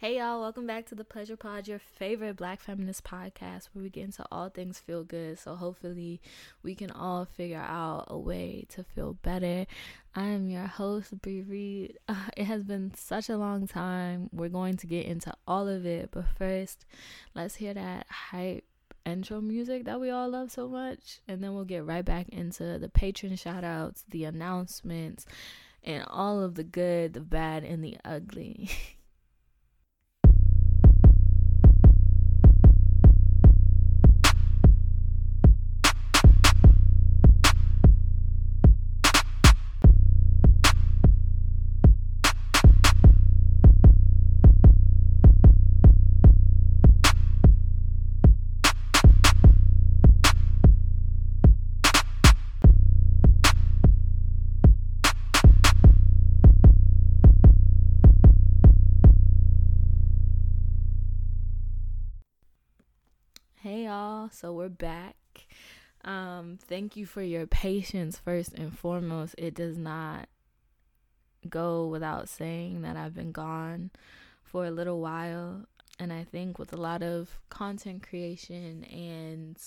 Hey y'all, welcome back to the Pleasure Pod, your favorite black feminist podcast where we get into all things feel good. So hopefully we can all figure out a way to feel better. I am your host, Bry Reed. It has been such a long time. We're going to get into all of it, but first, let's hear that hype intro music that we all love so much, and then we'll get right back into the patron shout outs, the announcements, and all of the good, the bad, and the ugly. We're back. Um, thank you for your patience first and foremost. It does not go without saying that I've been gone for a little while. And I think with a lot of content creation and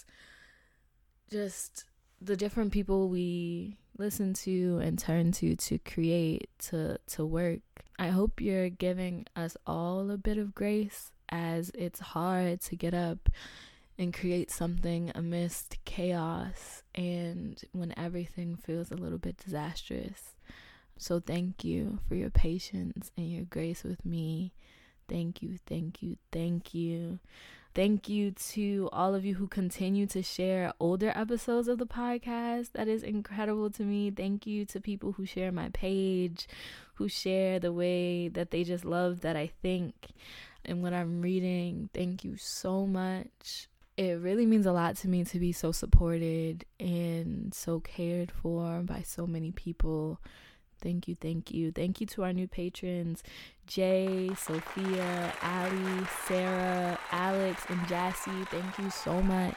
just the different people we listen to and turn to to create to to work i hope you're giving us all a bit of grace as it's hard to get up and create something amidst chaos and when everything feels a little bit disastrous. So, thank you for your patience and your grace with me. Thank you, thank you, thank you. Thank you to all of you who continue to share older episodes of the podcast. That is incredible to me. Thank you to people who share my page, who share the way that they just love that I think and what I'm reading. Thank you so much it really means a lot to me to be so supported and so cared for by so many people. Thank you, thank you. Thank you to our new patrons Jay, Sophia, Ali, Sarah, Alex, and Jassy. Thank you so much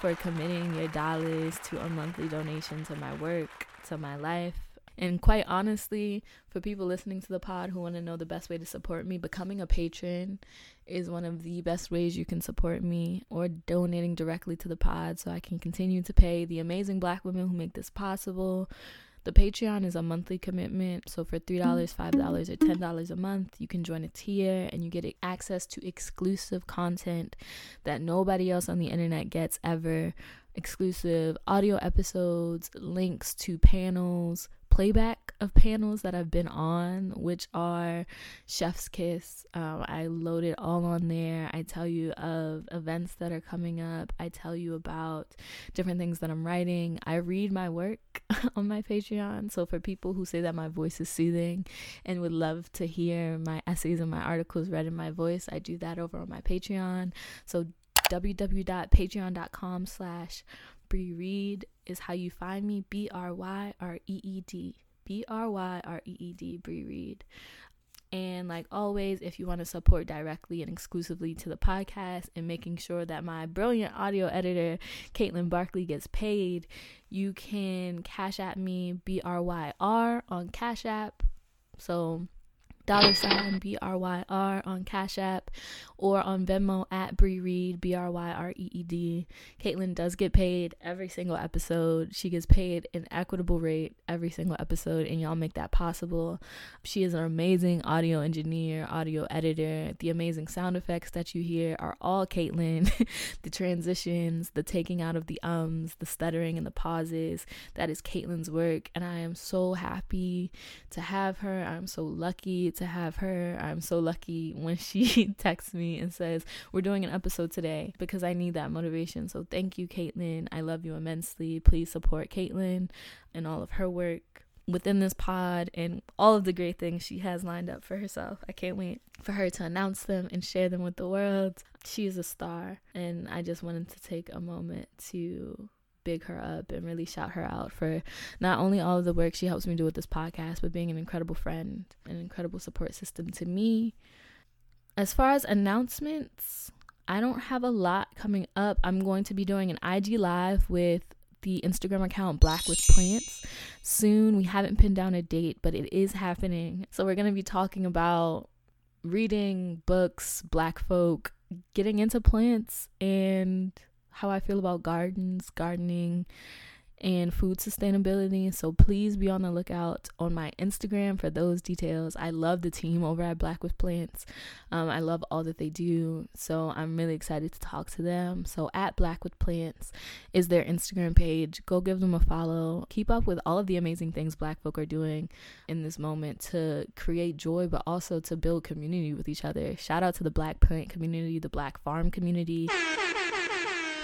for committing your dollars to a monthly donation to my work, to my life. And quite honestly, for people listening to the pod who want to know the best way to support me, becoming a patron is one of the best ways you can support me or donating directly to the pod so I can continue to pay the amazing black women who make this possible. The Patreon is a monthly commitment. So for $3, $5, or $10 a month, you can join a tier and you get access to exclusive content that nobody else on the internet gets ever. Exclusive audio episodes, links to panels, playback of panels that I've been on, which are Chef's Kiss. Um, I load it all on there. I tell you of events that are coming up. I tell you about different things that I'm writing. I read my work on my Patreon. So for people who say that my voice is soothing and would love to hear my essays and my articles read in my voice, I do that over on my Patreon. So www.patreon.com slash Bry Reed is how you find me. B R Y R E E D. B R Y R E E D. Bry Reed. And like always, if you want to support directly and exclusively to the podcast and making sure that my brilliant audio editor, Caitlin Barkley, gets paid, you can cash at me B R Y R on Cash App. So dollar sign B R Y R on Cash App or on Venmo at Bry Reed B R Y R E E D. Caitlin does get paid every single episode. She gets paid an equitable rate every single episode, and y'all make that possible. She is an amazing audio engineer, audio editor. The amazing sound effects that you hear are all Caitlin. the transitions, the taking out of the ums, the stuttering and the pauses. That is Caitlin's work, and I am so happy to have her. I'm so lucky to have her. I'm so lucky when she texts me and says, We're doing an episode today because I need that motivation. So thank you, Caitlin. I love you immensely. Please support Caitlin and all of her work within this pod and all of the great things she has lined up for herself. I can't wait for her to announce them and share them with the world. She is a star, and I just wanted to take a moment to big her up and really shout her out for not only all of the work she helps me do with this podcast, but being an incredible friend, an incredible support system to me. As far as announcements, I don't have a lot coming up. I'm going to be doing an IG live with the Instagram account Black with Plants soon. We haven't pinned down a date, but it is happening. So we're going to be talking about reading books, black folk, getting into plants, and how I feel about gardens, gardening, and food sustainability. So please be on the lookout on my Instagram for those details. I love the team over at Black with Plants. Um, I love all that they do. So I'm really excited to talk to them. So at Black with Plants is their Instagram page. Go give them a follow. Keep up with all of the amazing things Black folk are doing in this moment to create joy, but also to build community with each other. Shout out to the Black plant community, the Black farm community.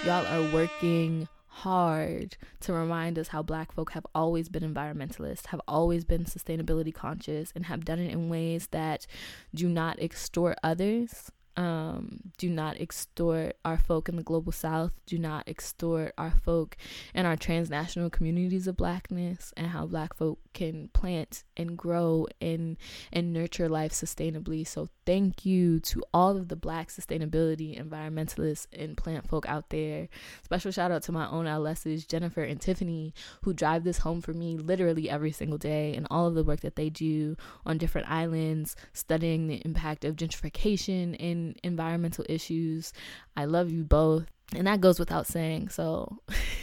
Y'all are working hard to remind us how black folk have always been environmentalists, have always been sustainability conscious, and have done it in ways that do not extort others um, do not extort our folk in the global south, do not extort our folk in our transnational communities of blackness and how black folk can plant and grow and and nurture life sustainably. So thank you to all of the black sustainability environmentalists and plant folk out there. Special shout out to my own LS's Jennifer and Tiffany who drive this home for me literally every single day and all of the work that they do on different islands studying the impact of gentrification in environmental issues. I love you both. And that goes without saying. So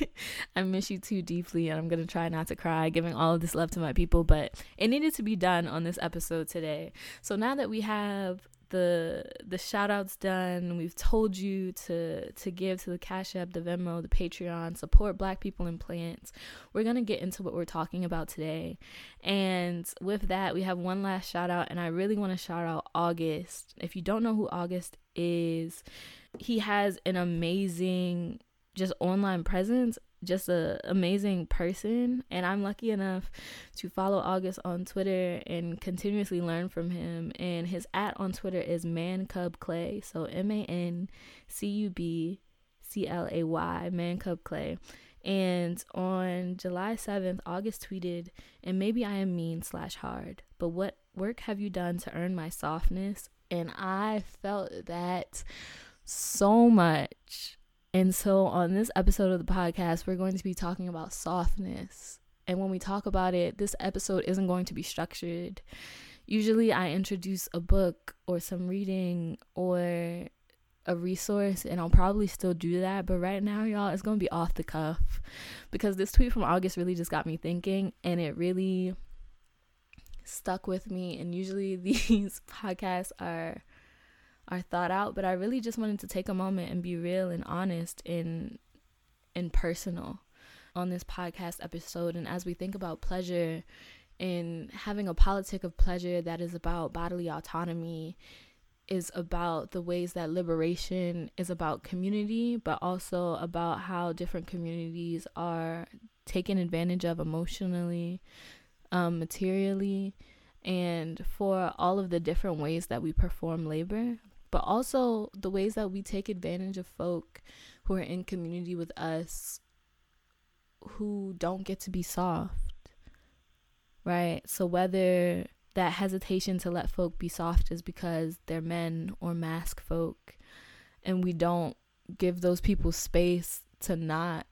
I miss you too deeply. And I'm going to try not to cry, giving all of this love to my people. But it needed to be done on this episode today. So now that we have the the shout outs done. We've told you to to give to the cash app the venmo the patreon support black people in plants. We're gonna get into what we're talking about today. And with that we have one last shout out and i really want to shout out august. If you don't know who august is he has an amazing just online presence just a amazing person and i'm lucky enough to follow august on twitter and continuously learn from him and his at on twitter is man cub clay so m-a-n-c-u-b-c-l-a-y man cub clay. And on july 7th august tweeted and maybe i am mean slash hard but what work have you done to earn my softness? And i felt that so much and so, on this episode of the podcast, we're going to be talking about softness. And when we talk about it, this episode isn't going to be structured. Usually, I introduce a book or some reading or a resource, and I'll probably still do that. But right now, y'all, it's going to be off the cuff because this tweet from August really just got me thinking, and it really stuck with me. And usually, these podcasts are are thought out, but I really just wanted to take a moment and be real and honest and and personal on this podcast episode. And as we think about pleasure and having a politic of pleasure that is about bodily autonomy, is about the ways that liberation is about community, but also about how different communities are taken advantage of emotionally, um, materially, and for all of the different ways that we perform labor, but also the ways that we take advantage of folk who are in community with us who don't get to be soft, right? So whether that hesitation to let folk be soft is because they're men or masc folk, and we don't give those people space to not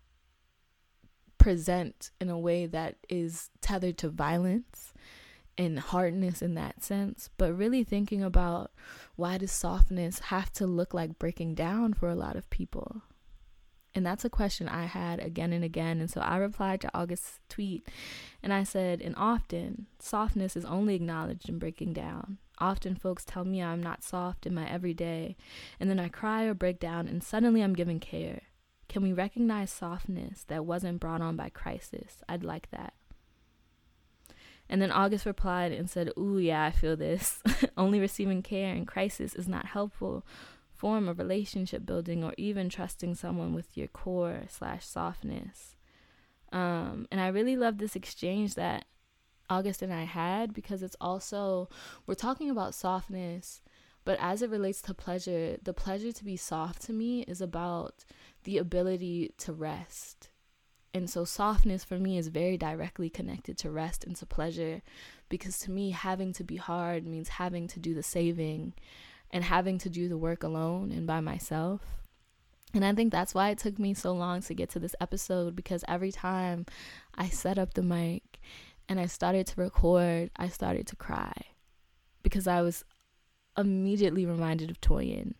present in a way that is tethered to violence and hardness in that sense, but really thinking about why does softness have to look like breaking down for a lot of people? And that's a question I had again and again. And so I replied to August's tweet and I said, and often softness is only acknowledged in breaking down. Often folks tell me I'm not soft in my everyday, and then I cry or break down, and suddenly I'm given care. Can we recognize softness that wasn't brought on by crisis? I'd like that. And then August replied and said, Ooh, yeah, I feel this. Only receiving care in crisis is not helpful form of relationship building or even trusting someone with your core slash softness. Um, and I really love this exchange that August and I had because it's also, we're talking about softness, but as it relates to pleasure, the pleasure to be soft to me is about the ability to rest and so, softness for me is very directly connected to rest and to pleasure because to me, having to be hard means having to do the saving and having to do the work alone and by myself. And I think that's why it took me so long to get to this episode because every time I set up the mic and I started to record, I started to cry because I was immediately reminded of Toyin.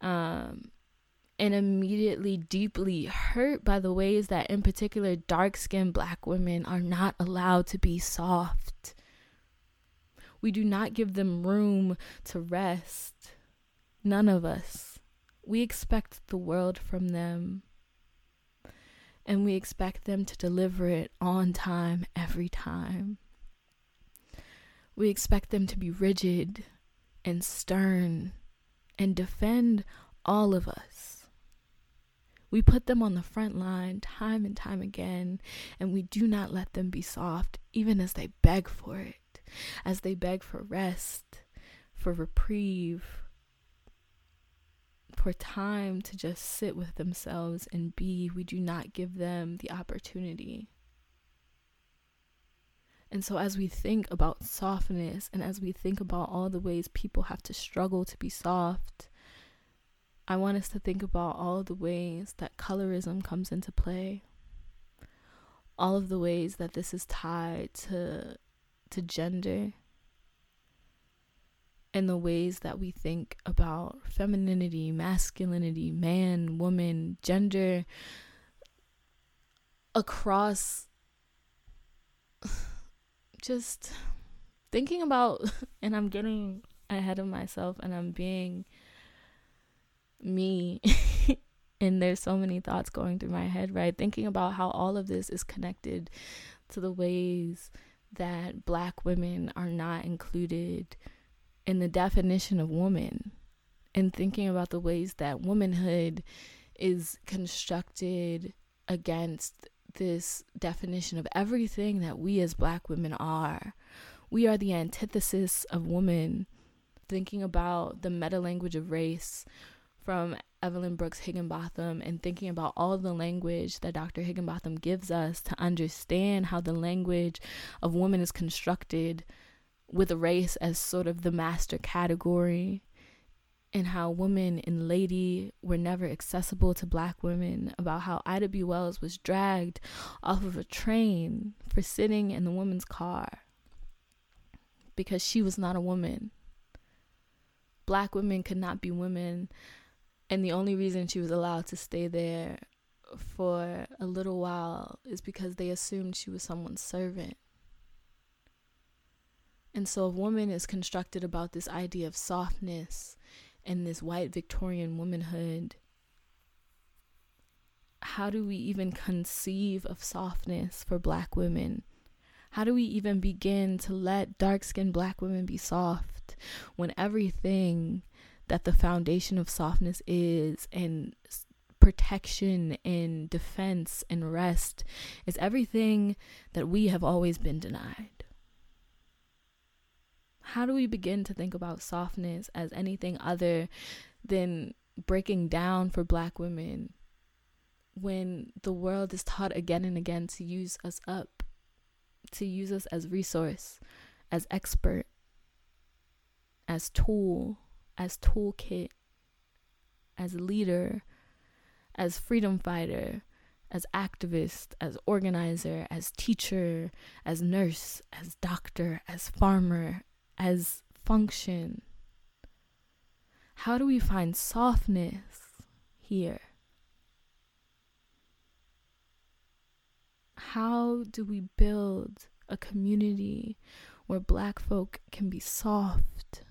Um, and immediately deeply hurt by the ways that, in particular, dark skinned black women are not allowed to be soft. We do not give them room to rest. None of us. We expect the world from them. And we expect them to deliver it on time every time. We expect them to be rigid and stern and defend all of us. We put them on the front line time and time again, and we do not let them be soft, even as they beg for it, as they beg for rest, for reprieve, for time to just sit with themselves and be. We do not give them the opportunity. And so, as we think about softness and as we think about all the ways people have to struggle to be soft, I want us to think about all the ways that colorism comes into play, all of the ways that this is tied to, to gender, and the ways that we think about femininity, masculinity, man, woman, gender. Across just thinking about, and I'm getting ahead of myself and I'm being me. and there's so many thoughts going through my head, right? Thinking about how all of this is connected to the ways that black women are not included in the definition of woman. And thinking about the ways that womanhood is constructed against this definition of everything that we as black women are. We are the antithesis of woman. Thinking about the meta language of race from Evelyn Brooks Higginbotham and thinking about all the language that Dr. Higginbotham gives us to understand how the language of women is constructed with race as sort of the master category and how women and lady were never accessible to black women, about how Ida B. Wells was dragged off of a train for sitting in the woman's car because she was not a woman. Black women could not be women, and the only reason she was allowed to stay there for a little while is because they assumed she was someone's servant. And so a woman is constructed about this idea of softness and this white Victorian womanhood, how do we even conceive of softness for black women? How do we even begin to let dark skinned black women be soft when everything that the foundation of softness is and protection and defense and rest is everything that we have always been denied? how do we begin to think about softness as anything other than breaking down for black women when the world is taught again and again to use us up, to use us as resource, as expert, as tool, as toolkit, as leader, as freedom fighter, as activist, as organizer, as teacher, as nurse, as doctor, as farmer, as function? How do we find softness here? How do we build a community where black folk can be soft?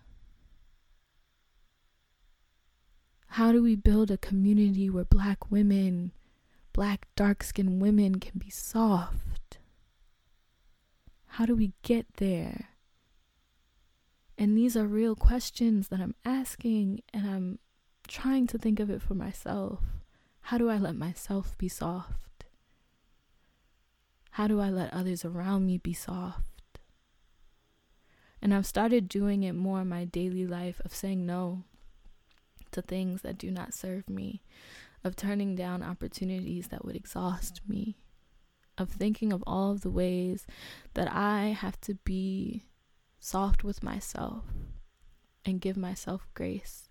How do we build a community where black women, black dark skinned women can be soft? How do we get there? And these are real questions that I'm asking, and I'm trying to think of it for myself. How do I let myself be soft? How do I let others around me be soft? And I've started doing it more in my daily life of saying no to things that do not serve me, of turning down opportunities that would exhaust me, of thinking of all of the ways that I have to be soft with myself and give myself grace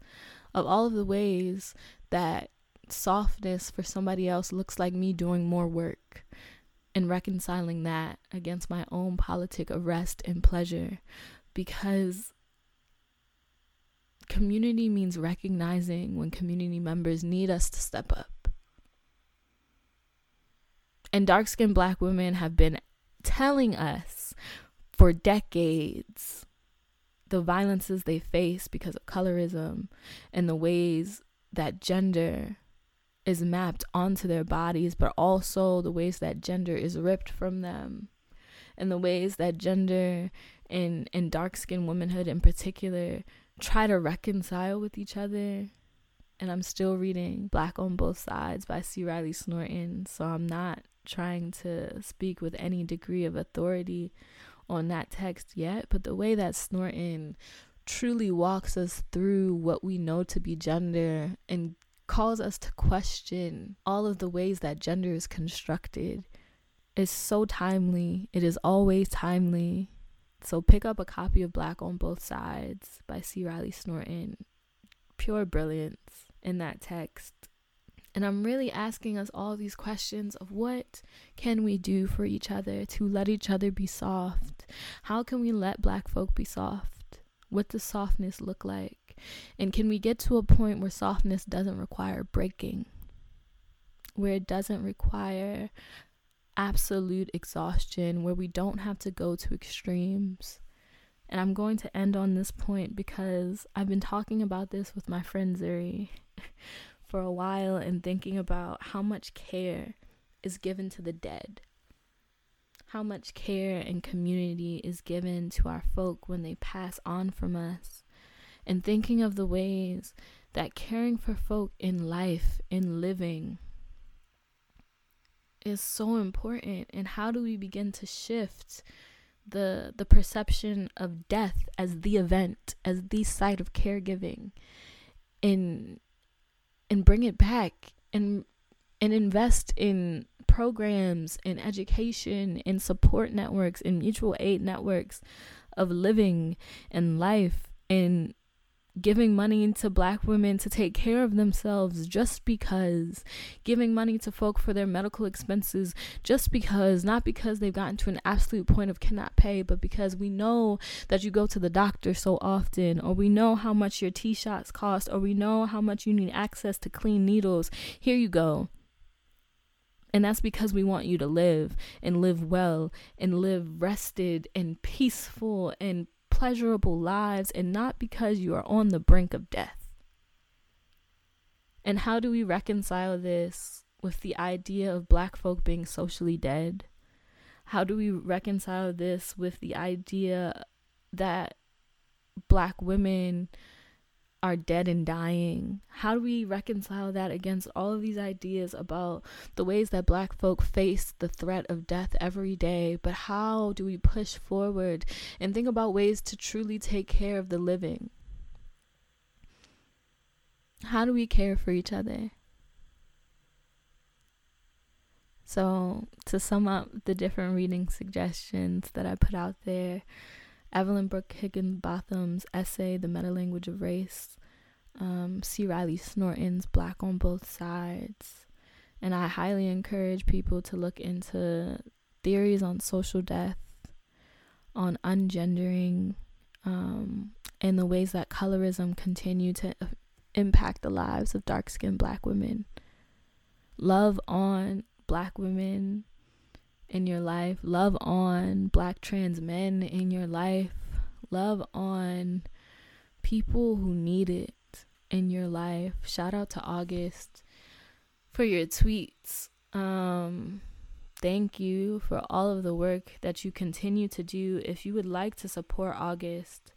of all of the ways that softness for somebody else looks like me doing more work and reconciling that against my own politic of rest and pleasure because community means recognizing when community members need us to step up. And dark skinned black women have been telling us for decades the violences they face because of colorism and the ways that gender is mapped onto their bodies, but also the ways that gender is ripped from them and the ways that gender and, and dark skinned womanhood in particular try to reconcile with each other. And I'm still reading Black on Both Sides by C. Riley Snorton, so I'm not trying to speak with any degree of authority on that text yet, but the way that Snorton truly walks us through what we know to be gender and calls us to question all of the ways that gender is constructed is so timely. It is always timely. So pick up a copy of Black on Both Sides by C. Riley Snorton. Pure brilliance in that text. And I'm really asking us all these questions of what can we do for each other to let each other be soft? How can we let black folk be soft? What does softness look like? And can we get to a point where softness doesn't require breaking? Where it doesn't require absolute exhaustion, where we don't have to go to extremes. And I'm going to end on this point because I've been talking about this with my friend Zuri for a while and thinking about how much care is given to the dead. How much care and community is given to our folk when they pass on from us. And thinking of the ways that caring for folk in life, in living, is so important and how do we begin to shift the the perception of death as the event as the site of caregiving and and bring it back and and invest in programs in education in support networks in mutual aid networks of living and life and giving money to black women to take care of themselves just because, giving money to folk for their medical expenses just because, not because they've gotten to an absolute point of cannot pay, but because we know that you go to the doctor so often, or we know how much your T shots cost, or we know how much you need access to clean needles. Here you go. And that's because we want you to live and live well and live rested and peaceful and pleasurable lives and not because you are on the brink of death. And how do we reconcile this with the idea of black folk being socially dead? How do we reconcile this with the idea that black women are dead and dying. How do we reconcile that against all of these ideas about the ways that black folk face the threat of death every day? But how do we push forward and think about ways to truly take care of the living? How do we care for each other? So, to sum up the different reading suggestions that I put out there, Evelyn Brooks Higginbotham's essay, The Meta Language of Race, um, C. Riley Snorton's Black on Both Sides. And I highly encourage people to look into theories on social death, on ungendering, um, and the ways that colorism continue to impact the lives of dark skinned black women. Love on black women in your life, love on black trans men in your life, love on people who need it in your life. Shout out to August for your tweets. Um, thank you for all of the work that you continue to do. If you would like to support August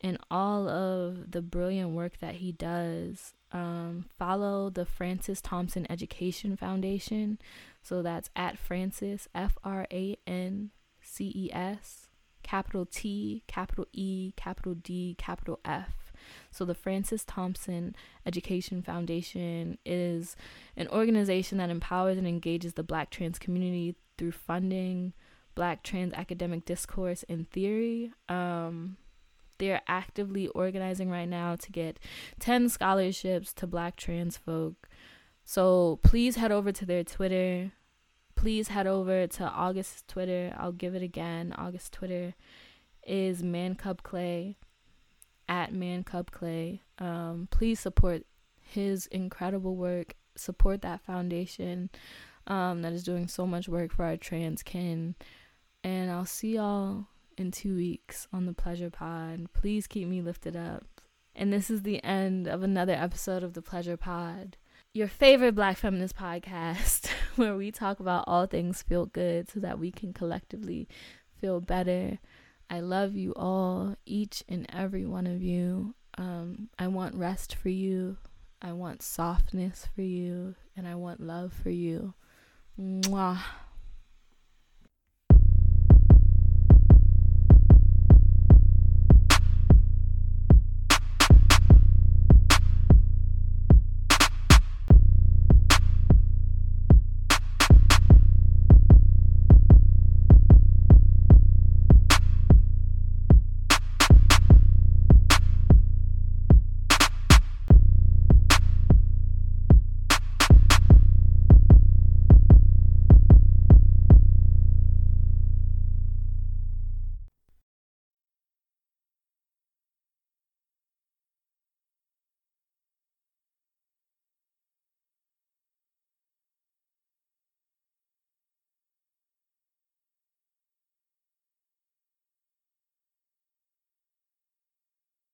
and all of the brilliant work that he does, um, follow the Frances Thompson Education Foundation. So that's at Frances, F R A N C E S, capital T, capital E, capital D, capital F. So, the Frances Thompson Education Foundation is an organization that empowers and engages the Black trans community through funding Black trans academic discourse and theory. Um, they're actively organizing right now to get 10 scholarships to black trans folk. So please head over to their Twitter. Please head over to August's Twitter. I'll give it again. August Twitter is Man Cub Clay. at Man Cub Clay. Um, please support his incredible work. Support that foundation um, that is doing so much work for our trans kin. And I'll see y'all in two weeks on the Pleasure Pod. Please keep me lifted up. And this is the end of another episode of the Pleasure Pod, your favorite Black feminist podcast, where we talk about all things feel good so that we can collectively feel better. I love you all, each and every one of you. Um, I want rest for you. I want softness for you. And I want love for you. Mwah.